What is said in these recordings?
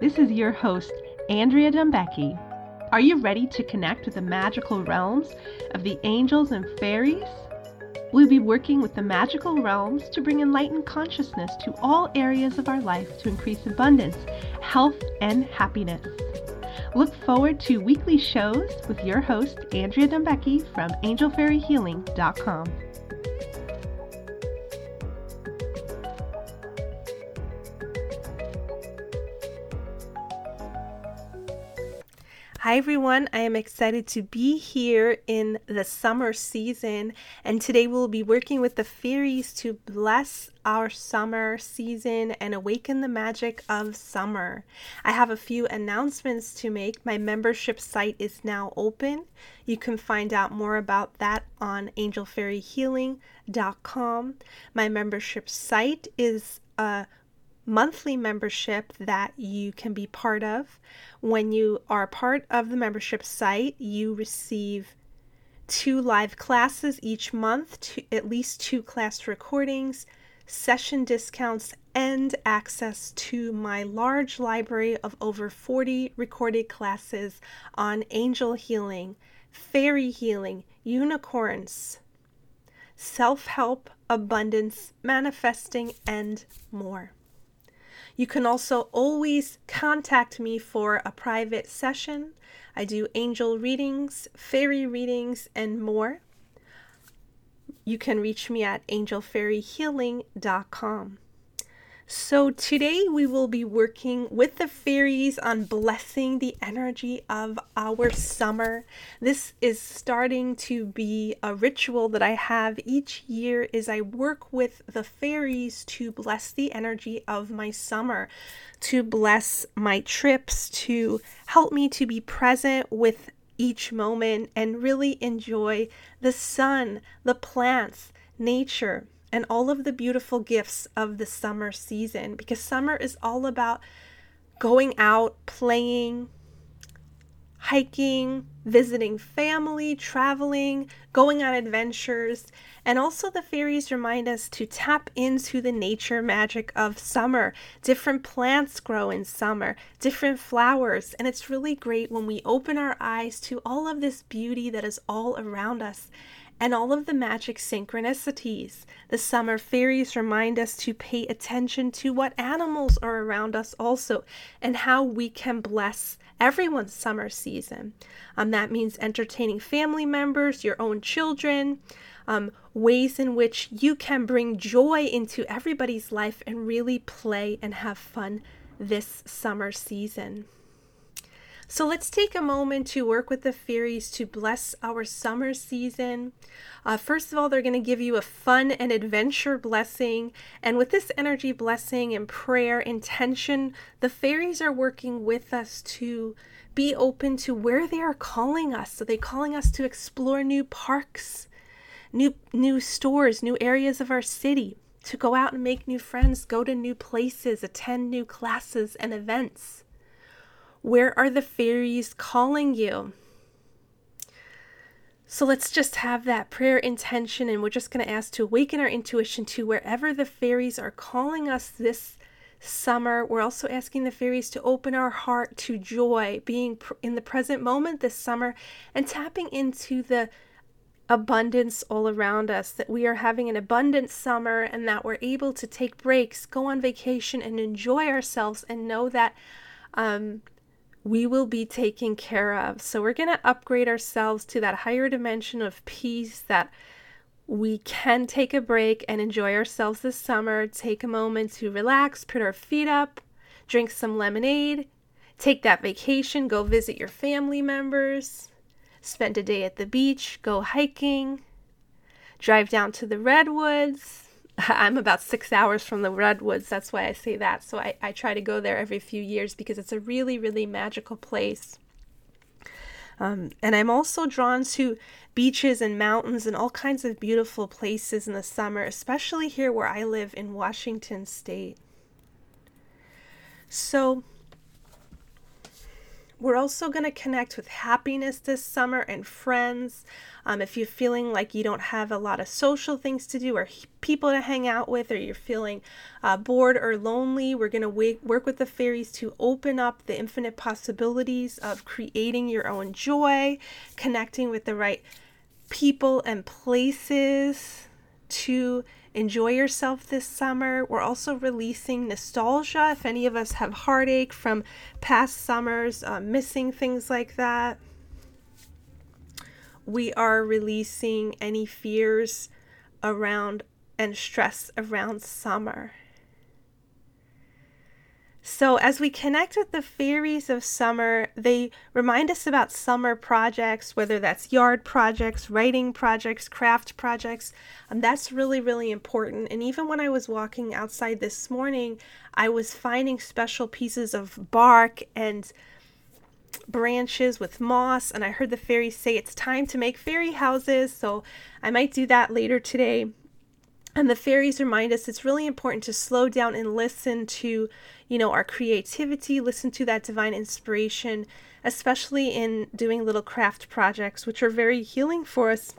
This is your host, Andrea Dumbecki. Are you ready to connect with the magical realms of the angels and fairies? We'll be working with the magical realms to bring enlightened consciousness to all areas of our life to increase abundance, health, and happiness. Look forward to weekly shows with your host, Andrea Dumbecki from angelfairyhealing.com. Hi everyone, I am excited to be here in the summer season, and today we'll be working with the fairies to bless our summer season and awaken the magic of summer. I have a few announcements to make. My membership site is now open. You can find out more about that on angelfairyhealing.com. My membership site is a monthly membership that you can be part of. When you are part of the membership site, you receive two live classes each month, to, at least two class recordings, session discounts, and access to my large library of over 40 recorded classes on angel healing, fairy healing, unicorns, self help, abundance, manifesting, and more. You can also always contact me for a private session. I do angel readings, fairy readings, and more. You can reach me at angelfairyhealing.com. So, today we will be working with the fairies on blessing the energy of our summer. This is starting to be a ritual that I have each year is I work with the fairies to bless the energy of my summer, to bless my trips, to help me to be present with each moment and really enjoy the sun, the plants, nature and all of the beautiful gifts of the summer season because summer is all about going out, playing, hiking, visiting family, traveling, going on adventures. And also, the fairies remind us to tap into the nature magic of summer. Different plants grow in summer, different flowers. And it's really great when we open our eyes to all of this beauty that is all around us and all of the magic synchronicities. The summer fairies remind us to pay attention to what animals are around us also and how we can bless everyone's summer season. Um, that means entertaining family members, your own children, um, ways in which you can bring joy into everybody's life and really play and have fun this summer season. So let's take a moment to work with the fairies to bless our summer season. Uh, first of all, they're going to give you a fun and adventure blessing. And with this energy blessing and prayer intention, the fairies are working with us to be open to where they are calling us. So they're calling us to explore new parks, new new stores, new areas of our city, to go out and make new friends, go to new places, attend new classes and events. Where are the fairies calling you? So let's just have that prayer intention, and we're just going to ask to awaken our intuition to wherever the fairies are calling us this summer. We're also asking the fairies to open our heart to joy, being in the present moment this summer, and tapping into the abundance all around us, that we are having an abundant summer and that we're able to take breaks, go on vacation, and enjoy ourselves, and know that um, we will be taken care of. So we're going to upgrade ourselves to that higher dimension of peace that we can take a break and enjoy ourselves this summer. Take a moment to relax, put our feet up, drink some lemonade, take that vacation, go visit your family members, spend a day at the beach, go hiking, drive down to the redwoods, I'm about six hours from the redwoods. That's why I say that. So I, I try to go there every few years because it's a really, really magical place. Um, and I'm also drawn to beaches and mountains and all kinds of beautiful places in the summer, especially here where I live in Washington State. So, We're also going to connect with happiness this summer and friends. Um, if you're feeling like you don't have a lot of social things to do or people to hang out with, or you're feeling uh, bored or lonely, we're going to work with the fairies to open up the infinite possibilities of creating your own joy, connecting with the right people and places to enjoy yourself this summer. We're also releasing nostalgia if any of us have heartache from past summers, uh, missing things like that. We are releasing any fears around and stress around summer. So, as we connect with the fairies of summer, they remind us about summer projects, whether that's yard projects, writing projects, craft projects. Um, that's really, really important. And even when I was walking outside this morning, I was finding special pieces of bark and branches with moss. And I heard the fairies say it's time to make fairy houses. So, I might do that later today. And the fairies remind us it's really important to slow down and listen to, you know, our creativity, listen to that divine inspiration, especially in doing little craft projects, which are very healing for us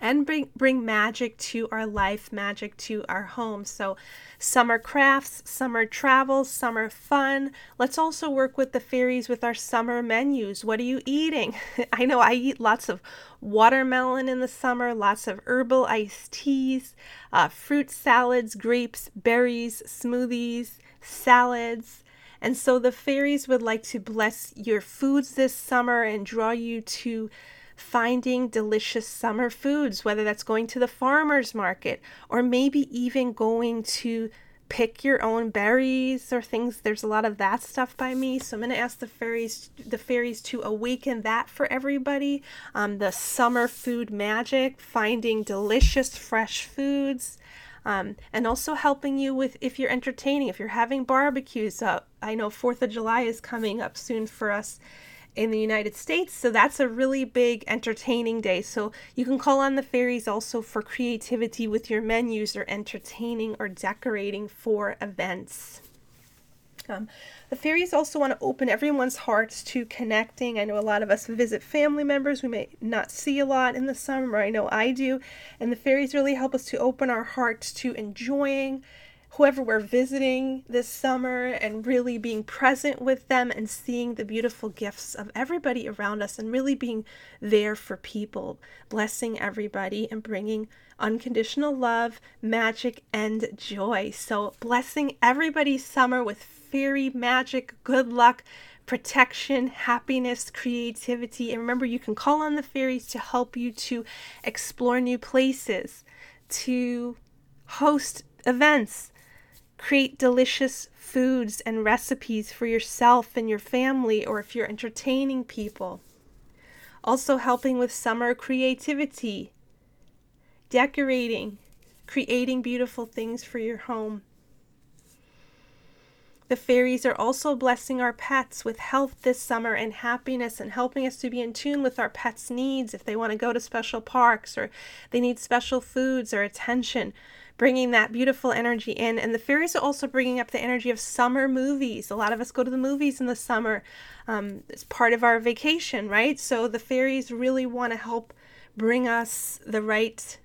and bring bring magic to our life, magic to our home. So summer crafts, summer travel, summer fun. Let's also work with the fairies with our summer menus. What are you eating? I know I eat lots of watermelon in the summer, lots of herbal iced teas, uh, fruit salads, grapes, berries, smoothies, salads. And so the fairies would like to bless your foods this summer and draw you to finding delicious summer foods, whether that's going to the farmer's market or maybe even going to pick your own berries or things. There's a lot of that stuff by me. So I'm going to ask the fairies the fairies to awaken that for everybody. Um, the summer food magic, finding delicious fresh foods. Um, and also helping you with if you're entertaining, if you're having barbecues. Uh, I know Fourth of July is coming up soon for us in the United States. So that's a really big entertaining day. So you can call on the fairies also for creativity with your menus or entertaining or decorating for events. Um, the fairies also want to open everyone's hearts to connecting. I know a lot of us visit family members we may not see a lot in the summer. I know I do. And the fairies really help us to open our hearts to enjoying whoever we're visiting this summer and really being present with them and seeing the beautiful gifts of everybody around us and really being there for people, blessing everybody and bringing unconditional love, magic, and joy. So, blessing everybody's summer with fairy magic, good luck. Protection, happiness, creativity. And remember, you can call on the fairies to help you to explore new places, to host events, Create delicious foods and recipes for yourself and your family, or if you're entertaining people. Also, helping with summer creativity, decorating, creating beautiful things for your home. The fairies are also blessing our pets with health this summer and happiness and helping us to be in tune with our pets' needs if they want to go to special parks or they need special foods or attention bringing that beautiful energy in. And the fairies are also bringing up the energy of summer movies. A lot of us go to the movies in the summer. Um, it's part of our vacation, right? So the fairies really want to help bring us the right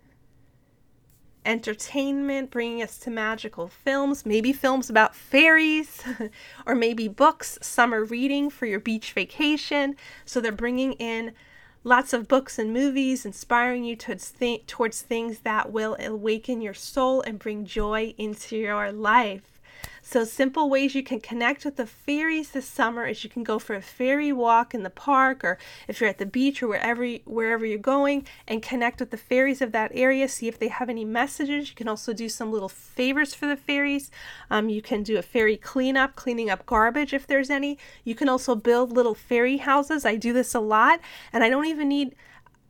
entertainment, bringing us to magical films, maybe films about fairies, or maybe books, summer reading for your beach vacation. So they're bringing in lots of books and movies inspiring you towards, th- towards things that will awaken your soul and bring joy into your life. So, simple ways you can connect with the fairies this summer is you can go for a fairy walk in the park, or if you're at the beach or wherever wherever you're going, and connect with the fairies of that area. See if they have any messages. You can also do some little favors for the fairies. Um, you can do a fairy cleanup, cleaning up garbage if there's any. You can also build little fairy houses. I do this a lot, and I don't even need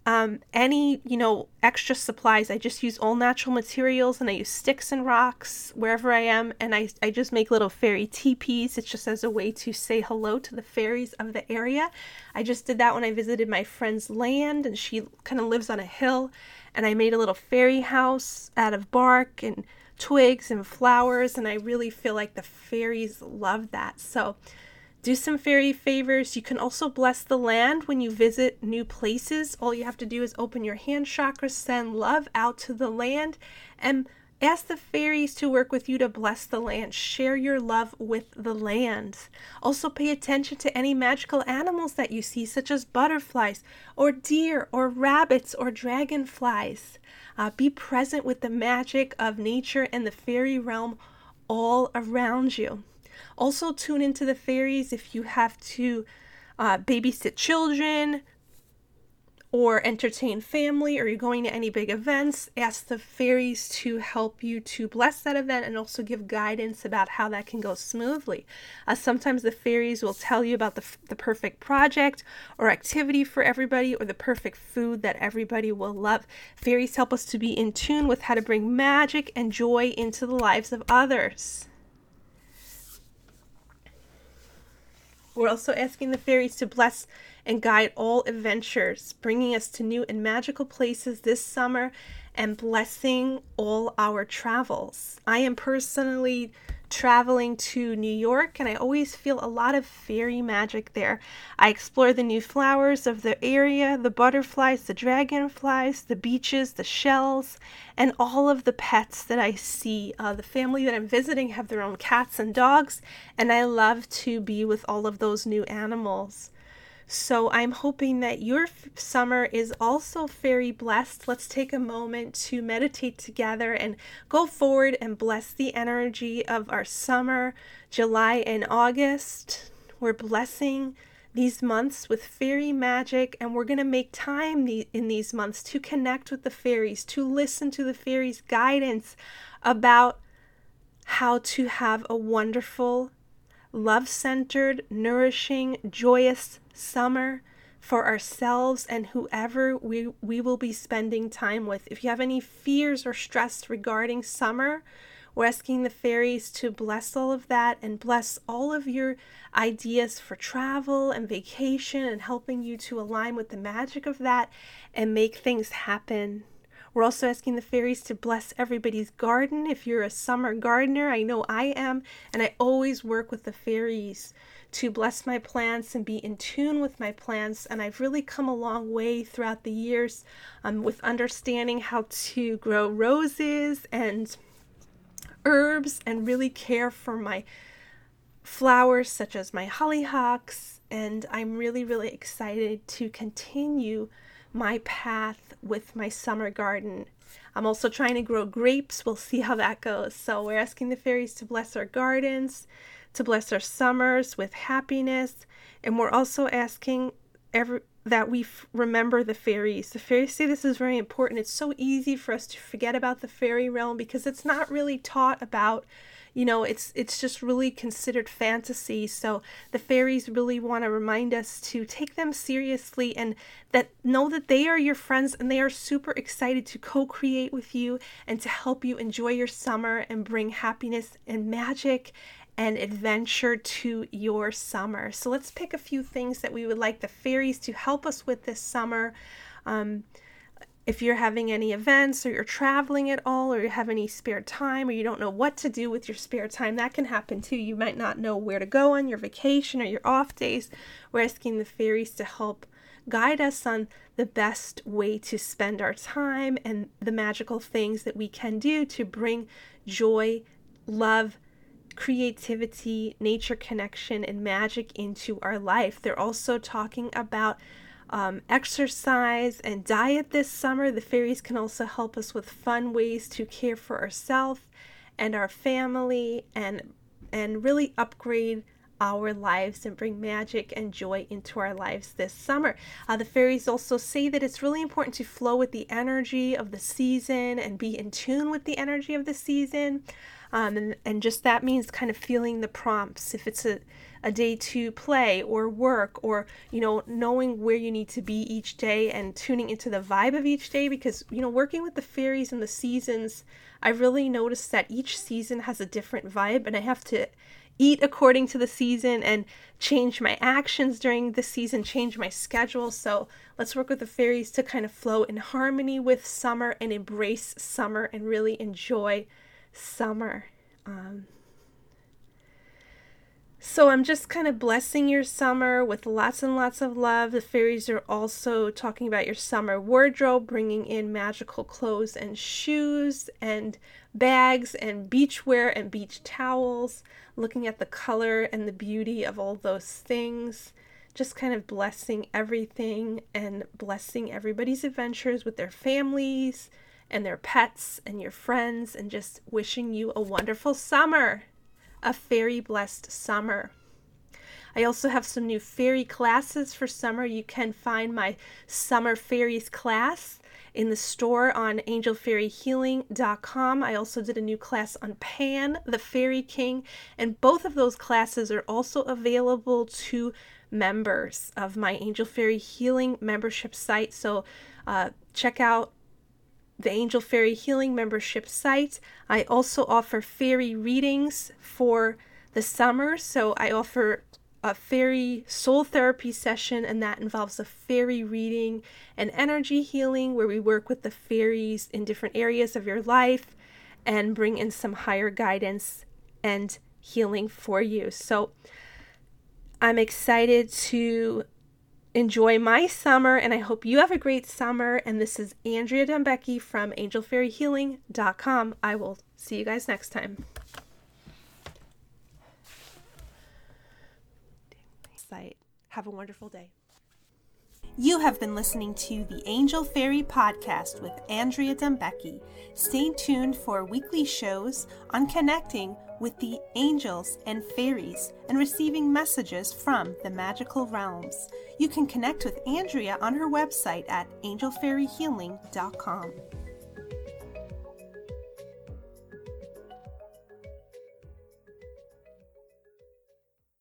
um, any you know extra supplies i just use all natural materials and i use sticks and rocks wherever i am. And i, I just make little fairy teepees. It's just as a way to say hello to the fairies of the area. I just did that when i visited my friend's land and she kind of lives on a hill. And i made a little fairy house out of bark and twigs and flowers. And i really feel like the fairies love that. So do some fairy favors. You can also bless the land when you visit new places. All you have to do is open your hand chakra, send love out to the land, and ask the fairies to work with you to bless the land. Share your love with the land. Also, pay attention to any magical animals that you see, such as butterflies, or deer, or rabbits, or dragonflies. Uh, be present with the magic of nature and the fairy realm all around you. Also, tune into the fairies if you have to uh, babysit children or entertain family or you're going to any big events. Ask the fairies to help you to bless that event and also give guidance about how that can go smoothly. Uh, sometimes the fairies will tell you about the, the perfect project or activity for everybody or the perfect food that everybody will love. Fairies help us to be in tune with how to bring magic and joy into the lives of others. We're also asking the fairies to bless and guide all adventures, bringing us to new and magical places this summer and blessing all our travels. I am personally traveling to New York, and I always feel a lot of fairy magic there. I explore the new flowers of the area, the butterflies, the dragonflies, the beaches, the shells, and all of the pets that I see. Uh, the family that I'm visiting have their own cats and dogs, and I love to be with all of those new animals. So I'm hoping that your summer is also very blessed. Let's take a moment to meditate together and go forward and bless the energy of our summer, July and August. We're blessing these months with fairy magic, and we're going to make time in these months to connect with the fairies, to listen to the fairies' guidance about how to have a wonderful, love centered, nourishing, joyous summer for ourselves and whoever we, we will be spending time with. If you have any fears or stress regarding summer, we're asking the fairies to bless all of that and bless all of your ideas for travel and vacation and helping you to align with the magic of that and make things happen. We're also asking the fairies to bless everybody's garden. If you're a summer gardener, I know I am, and I always work with the fairies to bless my plants and be in tune with my plants. And I've really come a long way throughout the years um, with understanding how to grow roses and herbs and really care for my flowers, such as my hollyhocks. And I'm really, really excited to continue my path with my summer garden. I'm also trying to grow grapes. We'll see how that goes. So, we're asking the fairies to bless our gardens to bless our summers with happiness. And we're also asking every, that we f- remember the fairies. The fairies say this is very important. It's so easy for us to forget about the fairy realm because it's not really taught about you know it's it's just really considered fantasy so the fairies really want to remind us to take them seriously and that know that they are your friends and they are super excited to co-create with you and to help you enjoy your summer and bring happiness and magic and adventure to your summer. So let's pick a few things that we would like the fairies to help us with this summer. Um, if you're having any events or you're traveling at all or you have any spare time or you don't know what to do with your spare time, that can happen too. You might not know where to go on your vacation or your off days. We're asking the fairies to help guide us on the best way to spend our time and the magical things that we can do to bring joy, love, creativity, nature connection, and magic into our life. They're also talking about um, exercise and diet this summer. The fairies can also help us with fun ways to care for ourselves and our family and and really upgrade our lives and bring magic and joy into our lives this summer. Uh, the fairies also say that it's really important to flow with the energy of the season and be in tune with the energy of the season. Um, and, and just that means kind of feeling the prompts if it's a, a day to play or work or you know knowing where you need to be each day and tuning into the vibe of each day because you know working with the fairies and the seasons i really noticed that each season has a different vibe and i have to eat according to the season and change my actions during the season, change my schedule. So let's work with the fairies to kind of flow in harmony with summer and embrace summer and really enjoy summer. Um, So I'm just kind of blessing your summer with lots and lots of love. The fairies are also talking about your summer wardrobe, bringing in magical clothes and shoes and bags and beachwear and beach towels, looking at the color and the beauty of all those things. Just kind of blessing everything and blessing everybody's adventures with their families and their pets and your friends, and just wishing you a wonderful summer a fairy blessed summer. I also have some new fairy classes for summer. You can find my Summer Fairies class in the store on angelfairyhealing.com. I also did a new class on Pan, the Fairy King, and both of those classes are also available to members of my Angel Fairy Healing membership site. So uh, check out the Angel Fairy Healing membership site. I also offer fairy readings for the summer. So I offer a fairy soul therapy session, and that involves a fairy reading and energy healing where we work with the fairies in different areas of your life and bring in some higher guidance and healing for you. So I'm excited to enjoy my summer, and I hope you have a great summer. And this is Andrea Dembecki from angelfairyhealing.com. I will see you guys next time. Have a wonderful day. You have been listening to the Angel Fairy Podcast with Andrea Dembecki. Stay tuned for weekly shows on connecting with the angels and fairies and receiving messages from the magical realms. You can connect with Andrea on her website at angelfairyhealing.com.